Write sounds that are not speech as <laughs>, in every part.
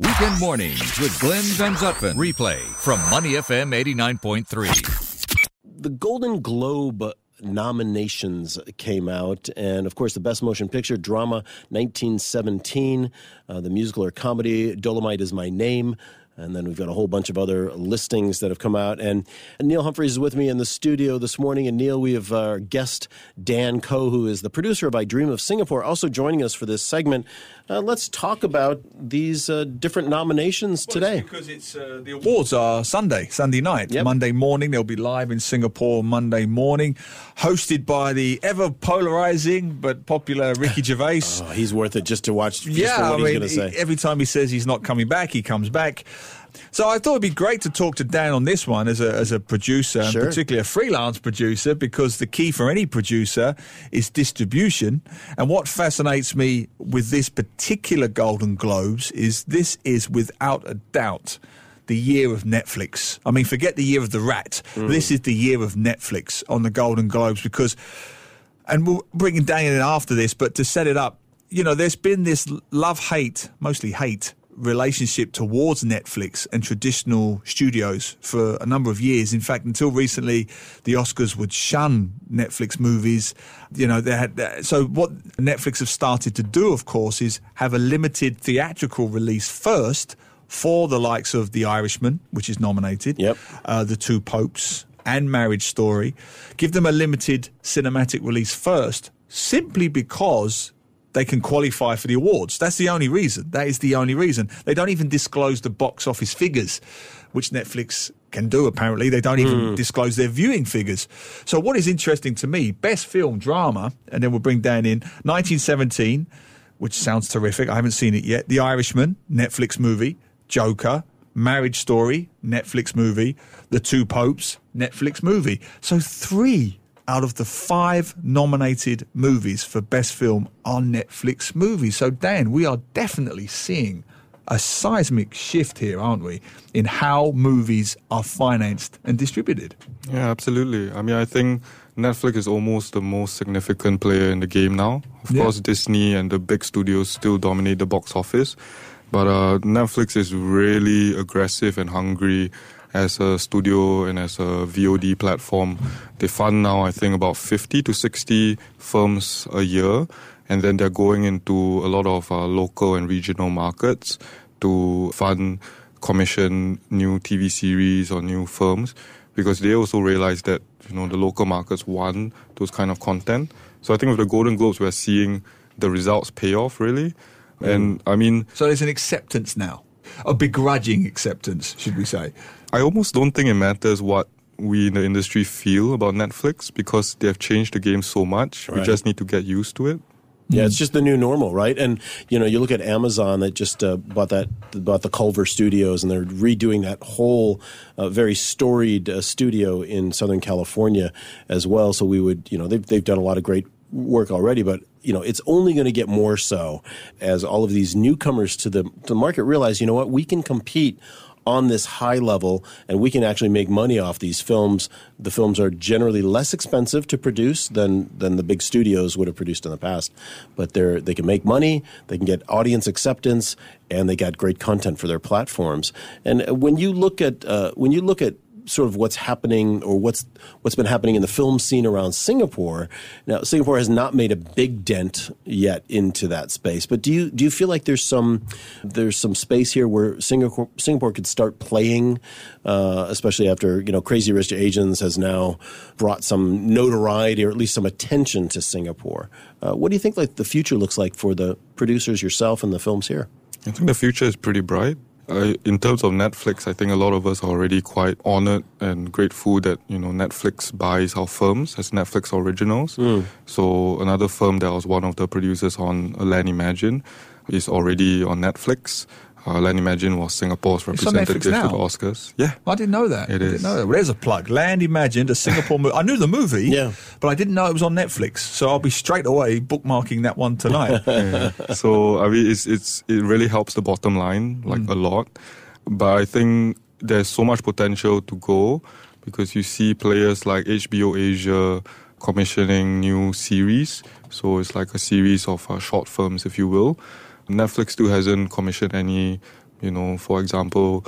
Weekend mornings with Glenn Van Zutphen. Replay from Money FM 89.3. The Golden Globe nominations came out, and of course, the Best Motion Picture Drama 1917, uh, the musical or comedy Dolomite is My Name. And then we've got a whole bunch of other listings that have come out. And, and Neil Humphreys is with me in the studio this morning. And Neil, we have our guest, Dan Koh, who is the producer of I Dream of Singapore, also joining us for this segment. Uh, let's talk about these uh, different nominations Well, today. it's because it's uh, the awards are Sunday, Sunday night, Yep. Monday morning. They'll be live in Singapore Monday morning, hosted by the ever polarizing but popular Ricky <sighs> Gervais. Oh, he's worth it just to watch just yeah, I he's mean, going to say. he- every time he says he's not coming back, he comes back. So I thought it'd be great to talk to Dan on this one as a as a producer, and particularly a freelance producer, because the key for any producer is distribution. And what fascinates me with this particular Golden Globes is this is without a doubt the year of Netflix. I mean, forget the year of the rat. Mm. This is the year of Netflix on the Golden Globes because and we'll bring Dan in after this, but to set it up, you know, there's been this love hate, mostly hate, relationship towards Netflix and traditional studios for a number of years. In fact, until recently, the Oscars would shun Netflix movies. You know, they had, so what Netflix have started to do, of course, is have a limited theatrical release first for the likes of The Irishman, which is nominated, Yep. uh, The Two Popes, and Marriage Story. Give them a limited cinematic release first, simply because they can qualify for the awards. That's the only reason. That is the only reason. They don't even disclose the box office figures, which Netflix can do apparently. They don't even hmm. disclose their viewing figures. So, what is interesting to me, best film drama, and then we'll bring Dan in 1917, which sounds terrific. I haven't seen it yet. The Irishman, Netflix movie. Joker, Marriage Story, Netflix movie. The Two Popes, Netflix movie. So three out of the five nominated movies for best film are Netflix movies. So Dan, we are definitely seeing a seismic shift here, aren't we, in how movies are financed and distributed. Yeah, absolutely. I mean, I think Netflix is almost the most significant player in the game now. Of Yeah. course, Disney and the big studios still dominate the box office, but uh, Netflix is really aggressive and hungry as a studio and as a VOD platform. They fund now, I think, about 50 to 60 films a year, and then they're going into a lot of uh, local and regional markets to fund commission new TV series or new films because they also realize that you know the local markets want those kind of content. So I think with the Golden Globes, we're seeing the results pay off really. And I mean, So there's an acceptance now, a begrudging acceptance, should we say? I almost don't think it matters what we in the industry feel about Netflix because they have changed the game so much. We just need to get used to it. Yeah, it's just the new normal, right? And you know, you look at Amazon that just uh, bought that bought the Culver Studios, and they're redoing that whole uh, very storied uh, studio in Southern California as well. So we would, you know, they've they've done a lot of great work already, but you know, it's only going to get more so as all of these newcomers to the to the market realize, you know what, we can compete on this high level and we can actually make money off these films. The films are generally less expensive to produce than than the big studios would have produced in the past. But they're they can make money, they can get audience acceptance, and they got great content for their platforms. And when you look at uh, when you look at sort of what's happening or what's what's been happening in the film scene around Singapore. Now, Singapore has not made a big dent yet into that space, but do you do you feel like there's some there's some space here where Singapore Singapore could start playing, uh, especially after you know Crazy Rich Asians has now brought some notoriety or at least some attention to Singapore. Uh, what do you think like the future looks like for the producers yourself and the films here? I think the future is pretty bright. Uh, in terms of Netflix, I think a lot of us are already quite honored and grateful that you know Netflix buys our films as Netflix originals. So another film that was one of the producers on Land Imagine is already on Netflix. Uh, Land Imagine was Singapore's It's on Netflix representative to the Oscars. Yeah, I didn't know that. It I is. Didn't know that. Well, there's a plug. Land Imagined, a Singapore movie. I knew the movie, Yeah. but I didn't know it was on Netflix. So I'll be straight away bookmarking that one tonight. <laughs> so I mean, it's it's it really helps the bottom line like a lot. But I think there's so much potential to go because you see players like HBO Asia commissioning new series. So it's like a series of uh, short films, if you will. Netflix still hasn't commissioned any You know, for example,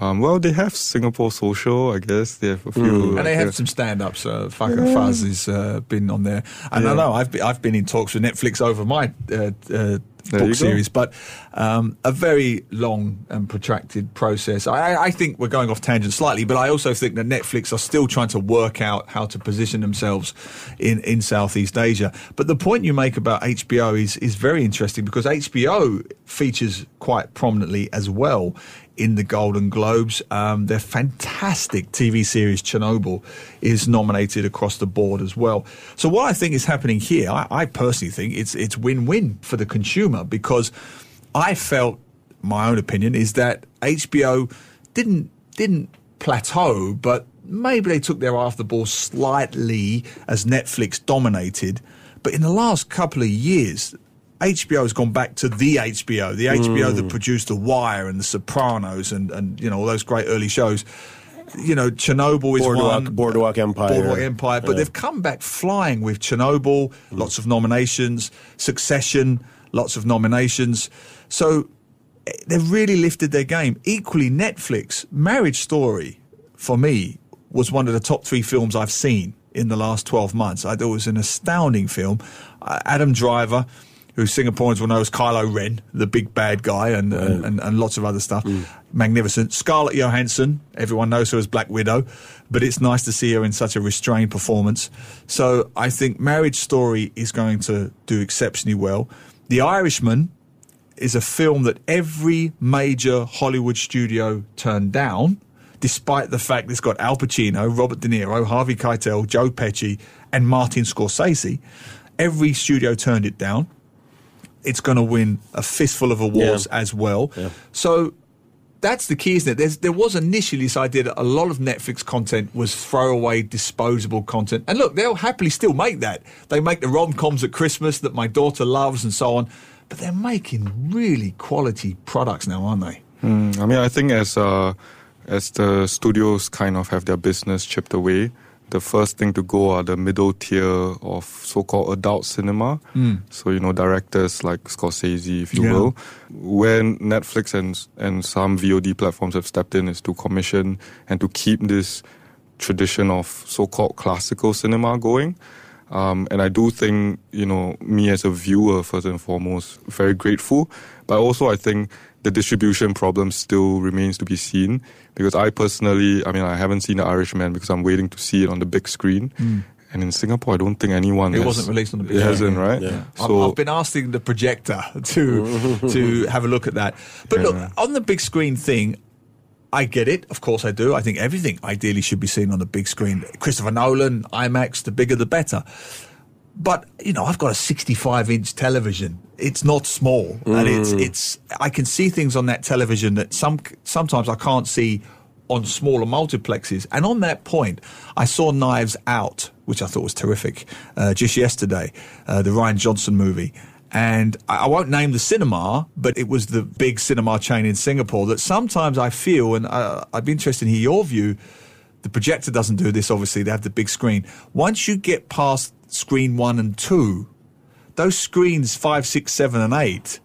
um, well, they have Singapore Social, I guess. They have a few. Mm. And they like, have some stand-ups. Uh, Fakkah Fuzz has uh, been on there. And I know I've been, I've been in talks with Netflix over my uh, uh, There you book go. series, but um, a very long and protracted process. I, I think we're going off tangent slightly, but I also think that Netflix are still trying to work out how to position themselves in, in Southeast Asia. But the point you make about HBO is is very interesting because HBO features quite prominently as well in the Golden Globes. Um, their fantastic TV series Chernobyl is nominated across the board as well. So what I think is happening here, I, I personally think it's it's win-win for the consumer because I felt my own opinion is that HBO didn't didn't plateau, but maybe they took their eye off the ball slightly as Netflix dominated. But in the last couple of years, HBO has gone back to the HBO, the HBO that mm. produced The Wire and The Sopranos and, and you know all those great early shows. You know, Chernobyl is Boardwalk- one. Boardwalk Empire. Boardwalk Empire. But Yeah. they've come back flying with Chernobyl, lots of nominations, Succession, lots of nominations. So they've really lifted their game. Equally, Netflix, Marriage Story, for me, was one of the top three films I've seen in the last 12 months. I thought it was an astounding film. Uh, Adam Driver, who Singaporeans will know as Kylo Ren, the big bad guy, and, and, and, and lots of other stuff. Magnificent. Scarlett Johansson, everyone knows her as Black Widow, but it's nice to see her in such a restrained performance. So I think Marriage Story is going to do exceptionally well. The Irishman, is a film that every major Hollywood studio turned down, despite the fact it's got Al Pacino, Robert De Niro, Harvey Keitel, Joe Pesci, and Martin Scorsese. Every studio turned it down. It's going to win a fistful of awards Yeah. as well. Yeah. So that's the key, isn't it? There's, there was initially this idea that a lot of Netflix content was throwaway, disposable content. And look, they'll happily still make that. They make the rom coms at Christmas that my daughter loves and so on. But they're making really quality products now, aren't they? Mm, I mean, I think as uh, as the studios kind of have their business chipped away, the first thing to go are the middle tier of so-called adult cinema. So you know, directors like Scorsese, if you Yeah. will. When Netflix and and some VOD platforms have stepped in, is to commission and to keep this tradition of so-called classical cinema going. Um, and I do think, you know, me as a viewer, first and foremost, very grateful. But also, I think the distribution problem still remains to be seen. Because I personally, I mean, I haven't seen The Irishman because I'm waiting to see it on the big screen. Hmm. And in Singapore, I don't think anyone It has- wasn't released on the big screen. It hasn't, right? Yeah. I've, So, I've been asking the projector <laughs> to <laughs> to have a look at that. But look, on the big screen thing, I get it. Of course, I do. I think everything ideally should be seen on the big screen. Christopher Nolan, IMAX, the bigger the better. But you know, I've got a 65 inch television. It's not small, and it's it's. I can see things on that television that some sometimes I can't see on smaller multiplexes. And on that point, I saw Knives Out, which I thought was terrific, uh, just yesterday, uh, the Rian Johnson movie. And I I won't name the cinema, but it was the big cinema chain in Singapore that sometimes I feel, and uh, I'd be interested to hear your view. The projector doesn't do this, obviously, they have the big screen. Once you get past screen one and two, those screens five, six, seven, and eight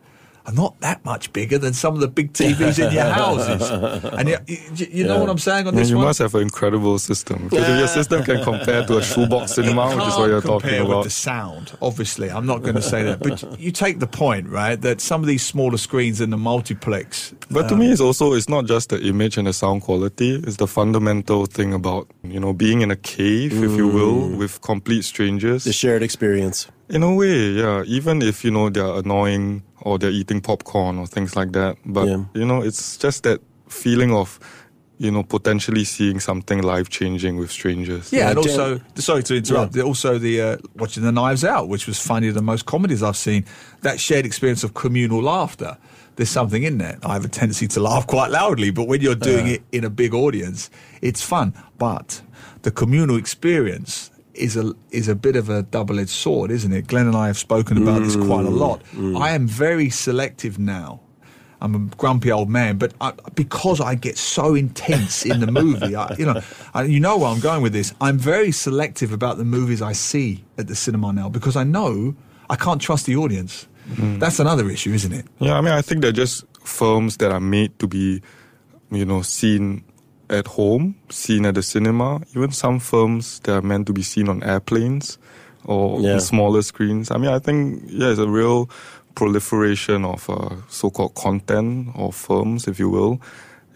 are not that much bigger than some of the big TVs in your houses. And you, you, you know what I'm saying on Man, this you one? must have an incredible system. Because if your system can compare to a shoebox cinema, which is what you're compare talking with about, the sound. Obviously, I'm not going to say that, but you take the point, right? That some of these smaller screens in the multiplex. But to me, um, it's also it's not just the image and the sound quality. It's the fundamental thing about you know being in a cave, if you will, mm. with complete strangers. The shared experience. In a way, yeah. Even if you know they're annoying or they're eating popcorn or things like that, but Yeah. you know, it's just that feeling of you know potentially seeing something life changing with strangers. Yeah, and also, sorry to interrupt. Also, the uh, watching the Knives Out, which was funnier than most comedies I've seen. That shared experience of communal laughter. There's something in there. I have a tendency to laugh quite loudly, but when you're doing it in a big audience, it's fun. But the communal experience is a is a bit of a double edged sword, isn't it? Glenn and I have spoken about this quite a mm, lot. Mm. I am very selective now. I'm a grumpy old man, but I, because I get so intense in the movie, I, you know, I, you know where I'm going with this. I'm very selective about the movies I see at the cinema now because I know I can't trust the audience. Mm. That's another issue, isn't it? Yeah, I mean, I think they're just films that are made to be, you know, seen at home, seen at the cinema, even some films that are meant to be seen on airplanes or Yeah. on smaller screens. I mean, I think, yeah, it's a real proliferation of uh, so called content or films, if you will.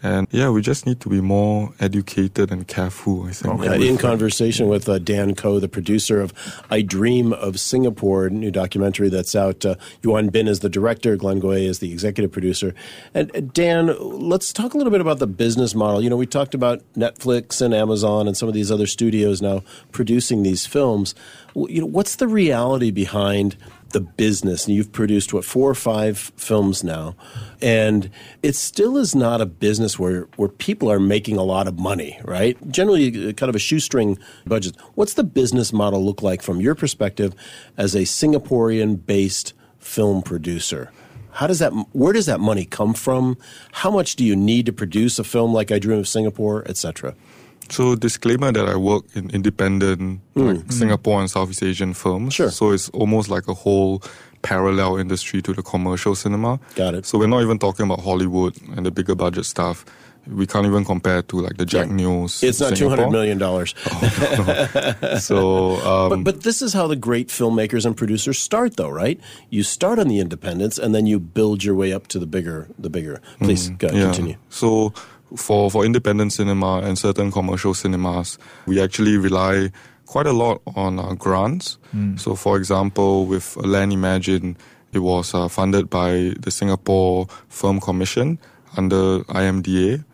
And yeah, we just need to be more educated and careful, I think. Uh, in conversation with uh, Dan Koh, the producer of I Dream of Singapore, new documentary that's out. Uh, Yuan Bin is the director, Glenn Goy is the executive producer. And uh, Dan, let's talk a little bit about the business model. You know, we talked about Netflix and Amazon and some of these other studios now producing these films. You know, what's the reality behind the business. And you've produced what four or five films now, and it still is not a business where where people are making a lot of money, right? Generally, uh, kind of a shoestring budget. What's the business model look like from your perspective as a Singaporean-based film producer? How does that? Where does that money come from? How much do you need to produce a film like I Dream of Singapore, etc.? So disclaimer that I work in independent like Singapore and Southeast Asian films. Hmm. Sure. So it's almost like a whole parallel industry to the commercial cinema. Got it. So we're not even talking about Hollywood and the bigger budget stuff. We can't even compare to like the Jack News. It's not two hundred million dollars. <laughs> So um, But, but this is how the great filmmakers and producers start, though, right? You start on the independents, and then you build your way up to the bigger, the bigger. Please go, Mm, yeah. continue. So for for independent cinema and certain commercial cinemas, we actually rely quite a lot on uh, grants. So for example, with Land Imagine, it was uh, funded by the Singapore Film Commission under IMDA.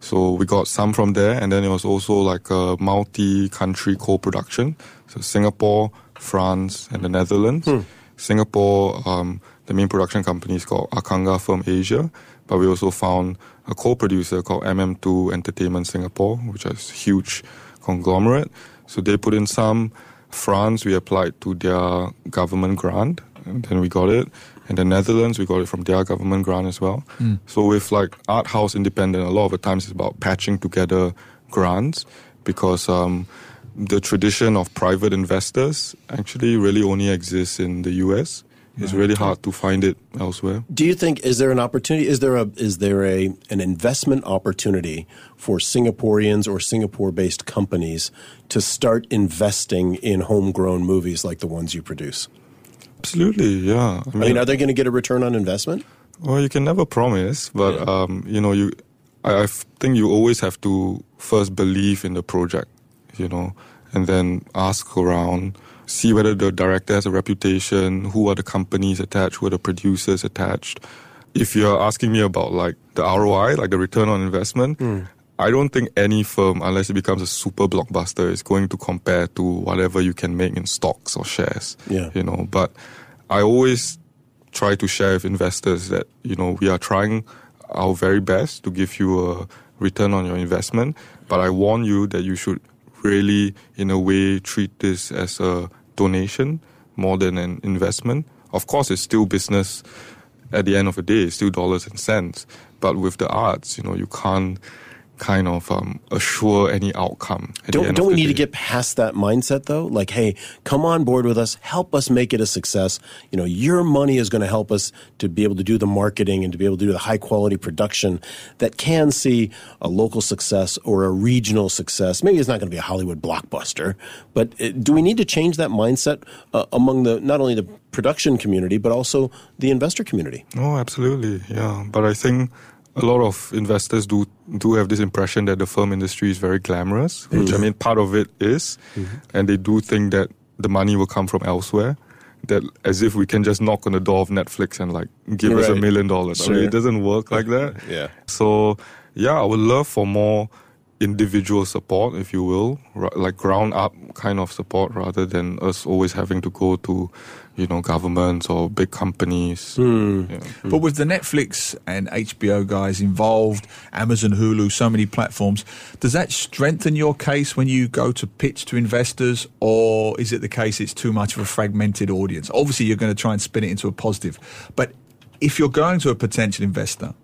So we got some from there, and then it was also like a multi-country co-production. So Singapore, France, and the Netherlands. Singapore, um, the main production company is called Akanga Film Asia, but we also found a co-producer called MM2 Entertainment Singapore, which is a huge conglomerate. So they put in some. France, we applied to their government grant, and then we got it. And the Netherlands, we got it from their government grant as well. So with like art house independent, a lot of the times it's about patching together grants because um, the tradition of private investors actually really only exists in the US. It's really hard to find it elsewhere. Do you think is there an opportunity? Is there a is there a an investment opportunity for Singaporeans or Singapore-based companies to start investing in homegrown movies like the ones you produce? Absolutely, yeah. I mean, are they going to get a return on investment? Well, you can never promise, but Yeah. um, you know, you, I think you always have to first believe in the project, you know, and then ask around, see whether the director has a reputation, who are the companies attached, who are the producers attached. If you're asking me about like the ROI, like the return on investment, hmm. I don't think any firm, unless it becomes a super blockbuster, is going to compare to whatever you can make in stocks or shares. Yeah. You know, but I always try to share with investors that you know we are trying our very best to give you a return on your investment but i warn you that you should really in a way treat this as a donation more than an investment. Of course it's still business. At the end of the day it's still dollars and cents. But with the arts you know you can't kind of um, assure any outcome Don't, don't we need to get past that mindset though? Like, hey, come on board with us, help us make it a success. You know, your money is going to help us to be able to do the marketing and to be able to do the high quality production that can see a local success or a regional success. Maybe it's not going to be a Hollywood blockbuster, but uh, do we need to change that mindset uh, among the not only the production community but also the investor community? Oh, absolutely, yeah. But I think a lot of investors do do have this impression that the film industry is very glamorous, which I mm. mean, part of it is, mm-hmm. and they do think that the money will come from elsewhere. That as if we can just knock on the door of Netflix and like give us a million dollars. I mean, it doesn't work like that. Yeah. So yeah, I would love for more individual support, if you will, like ground up kind of support, rather than us always having to go to, you know, governments or big companies. Hmm. Yeah. Hmm. But with the Netflix and HBO guys involved, Amazon, Hulu, so many platforms, does that strengthen your case when you go to pitch to investors, or is it the case it's too much of a fragmented audience? Obviously, you're going to try and spin it into a positive, but if you're going to a potential investor,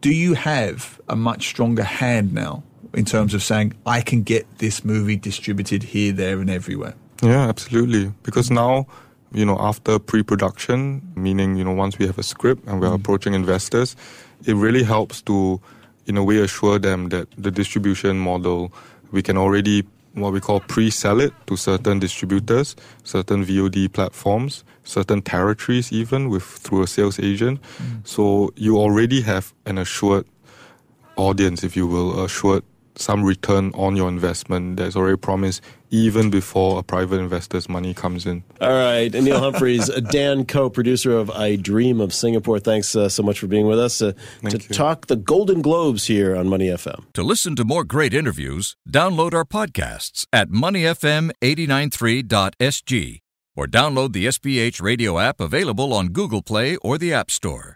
do you have a much stronger hand now in terms of saying I can get this movie distributed here, there, and everywhere? Yeah, absolutely. Because now you know, after pre-production, meaning, you know, once we have a script and we're mm. approaching investors, it really helps to, in a way, assure them that the distribution model, we can already what we call pre-sell it to certain distributors, certain VOD platforms, certain territories even with through a sales agent. Mm. So you already have an assured audience, if you will, assured some return on your investment that's already promised even before a private investor's money comes in. All right. Neil Humphreys, <laughs> Dan Koh, producer of I Dream of Singapore. Thanks uh, so much for being with us uh, to you. talk the Golden Globes here on Money FM. To listen to more great interviews, download our podcasts at moneyfm893.sg or download the SPH radio app available on Google Play or the App Store.